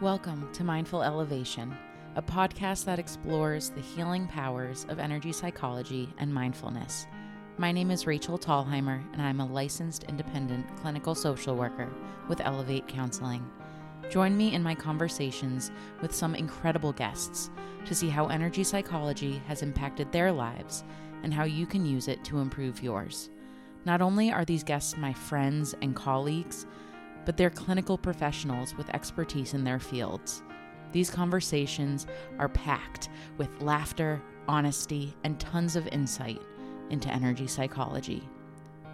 Welcome to Mindful Elevation, a podcast that explores the healing powers of energy psychology and mindfulness. My name is Rachel Tallheimer, and I'm a licensed independent clinical social worker with Elevate Counseling. Join me in my conversations with some incredible guests to see how energy psychology has impacted their lives and how you can use it to improve yours. Not only are these guests my friends and colleagues, but they're clinical professionals with expertise in their fields. These conversations are packed with laughter, honesty, and tons of insight into energy psychology.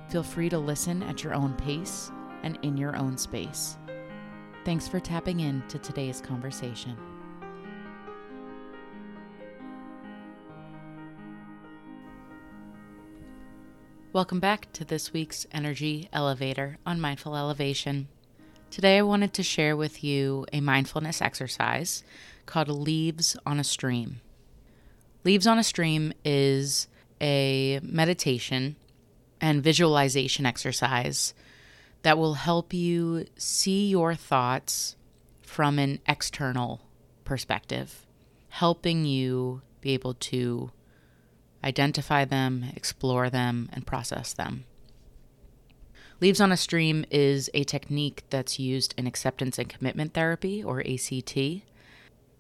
Feel free to listen at your own pace and in your own space. Thanks for tapping in to today's conversation. Welcome back to this week's Energy Elevator on Mindful Elevation. Today, I wanted to share with you a mindfulness exercise called Leaves on a Stream. Leaves on a Stream is a meditation and visualization exercise that will help you see your thoughts from an external perspective, helping you be able to identify them, explore them, and process them. Leaves on a Stream is a technique that's used in acceptance and commitment therapy, or ACT,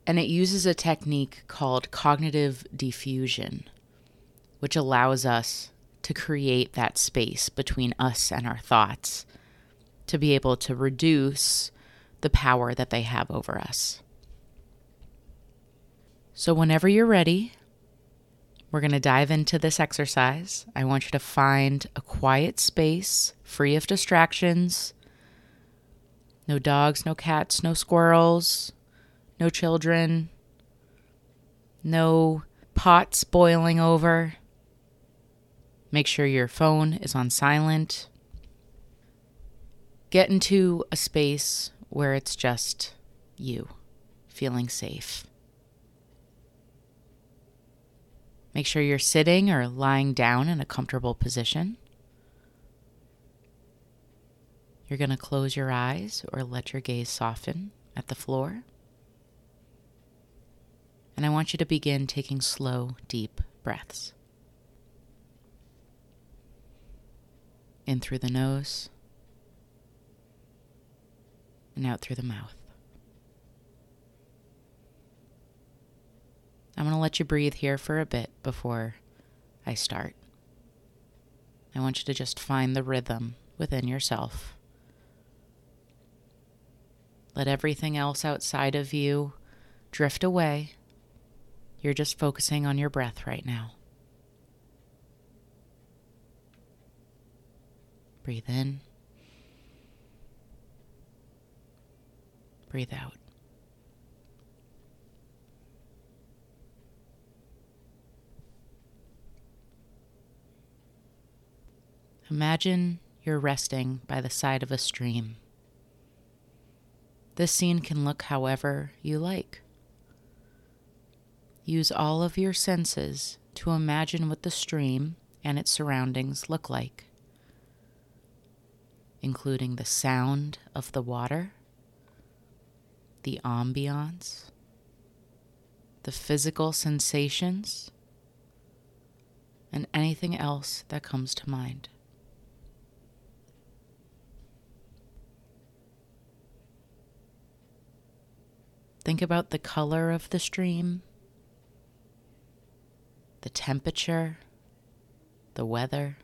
and it uses a technique called cognitive defusion, which allows us to create that space between us and our thoughts to be able to reduce the power that they have over us. So, whenever you're ready, we're going to dive into this exercise. I want you to find a quiet space, free of distractions. No dogs, no cats, no squirrels, no children, no pots boiling over. Make sure your phone is on silent. Get into a space where it's just you, feeling safe. Make sure you're sitting or lying down in a comfortable position. You're going to close your eyes or let your gaze soften at the floor. And I want you to begin taking slow, deep breaths. In through the nose and out through the mouth. I'm going to let you breathe here for a bit before I start. I want you to just find the rhythm within yourself. Let everything else outside of you drift away. You're just focusing on your breath right now. Breathe in. Breathe out. Imagine you're resting by the side of a stream. This scene can look however you like. Use all of your senses to imagine what the stream and its surroundings look like, including the sound of the water, the ambiance, the physical sensations, and anything else that comes to mind. Think about the color of the stream, the temperature, the weather.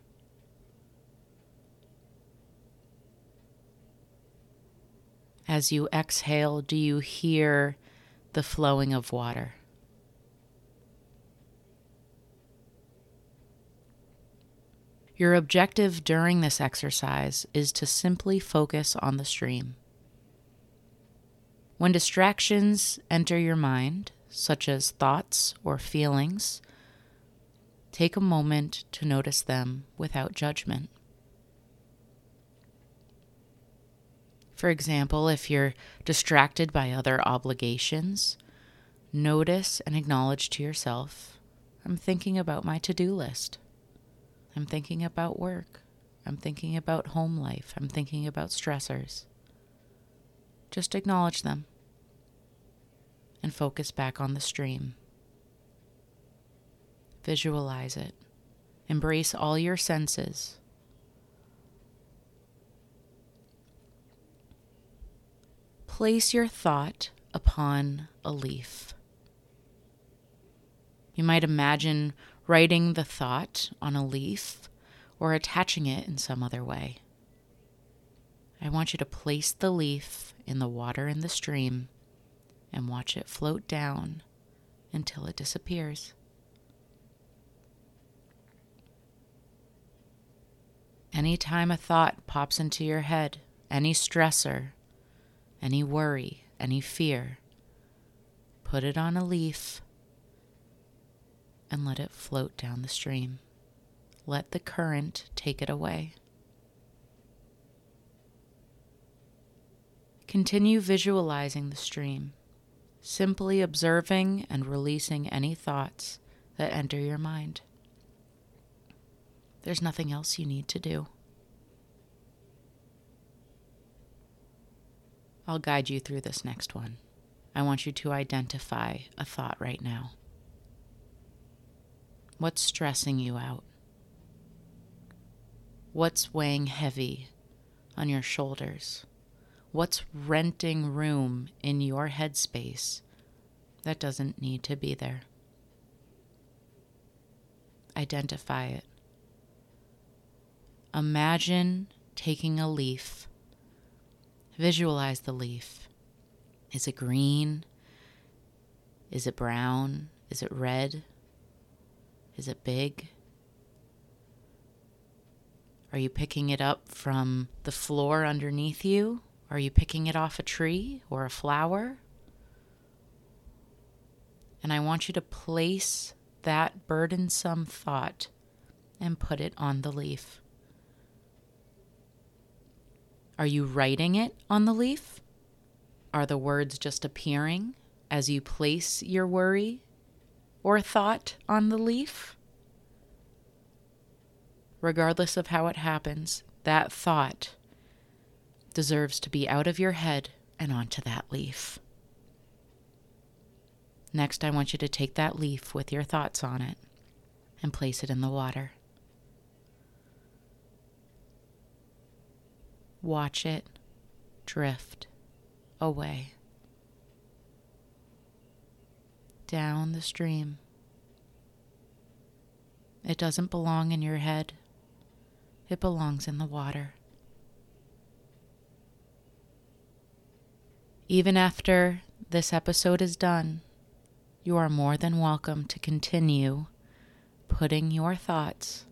As you exhale, do you hear the flowing of water? Your objective during this exercise is to simply focus on the stream. When distractions enter your mind, such as thoughts or feelings, take a moment to notice them without judgment. For example, if you're distracted by other obligations, notice and acknowledge to yourself I'm thinking about my to do list. I'm thinking about work. I'm thinking about home life. I'm thinking about stressors. Just acknowledge them. And focus back on the stream. Visualize it. Embrace all your senses. Place your thought upon a leaf. You might imagine writing the thought on a leaf or attaching it in some other way. I want you to place the leaf in the water in the stream and watch it float down until it disappears. Anytime a thought pops into your head, any stressor, any worry, any fear, put it on a leaf and let it float down the stream. Let the current take it away. Continue visualizing the stream, simply observing and releasing any thoughts that enter your mind. There's nothing else you need to do. I'll guide you through this next one. I want you to identify a thought right now. What's stressing you out? What's weighing heavy on your shoulders? What's renting room in your headspace that doesn't need to be there? Identify it. Imagine taking a leaf. Visualize the leaf. Is it green? Is it brown? Is it red? Is it big? Are you picking it up from the floor underneath you? Are you picking it off a tree or a flower? And I want you to place that burdensome thought and put it on the leaf. Are you writing it on the leaf? Are the words just appearing as you place your worry or thought on the leaf? Regardless of how it happens, that thought deserves to be out of your head and onto that leaf. Next, I want you to take that leaf with your thoughts on it and place it in the water. Watch it drift away down the stream. It doesn't belong in your head, it belongs in the water. Even after this episode is done, you are more than welcome to continue putting your thoughts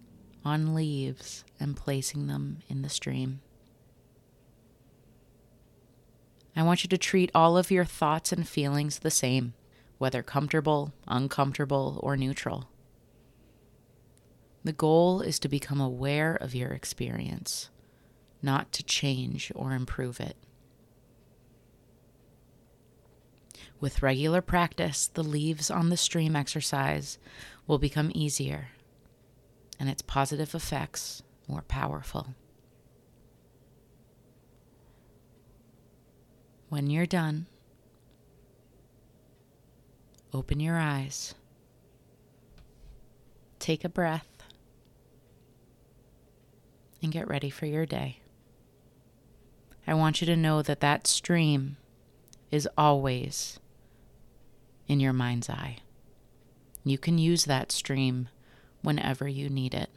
on leaves and placing them in the stream. I want you to treat all of your thoughts and feelings the same, whether comfortable, uncomfortable, or neutral. The goal is to become aware of your experience, not to change or improve it. With regular practice, the leaves on the stream exercise will become easier and its positive effects more powerful. When you're done, open your eyes, take a breath, and get ready for your day. I want you to know that that stream is always in your mind's eye. You can use that stream whenever you need it.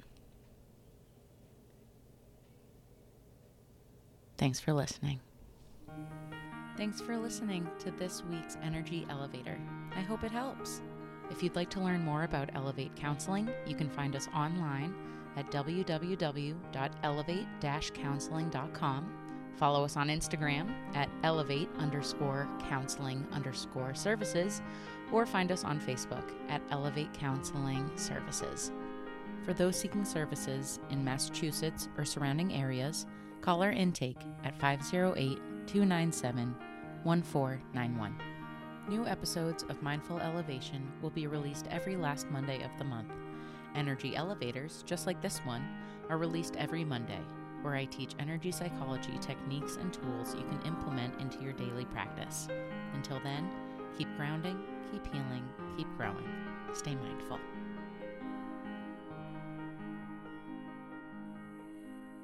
Thanks for listening. Thanks for listening to this week's Energy Elevator. I hope it helps. If you'd like to learn more about Elevate Counseling, you can find us online at www.elevate-counseling.com Follow us on Instagram at elevate underscore counseling underscore services or find us on Facebook at Elevate Counseling Services. For those seeking services in Massachusetts or surrounding areas, call our intake at 508 297 1491. New episodes of Mindful Elevation will be released every last Monday of the month. Energy elevators, just like this one, are released every Monday where I teach energy psychology techniques and tools you can implement into your daily practice. Until then, Keep grounding, keep healing, keep growing. Stay mindful.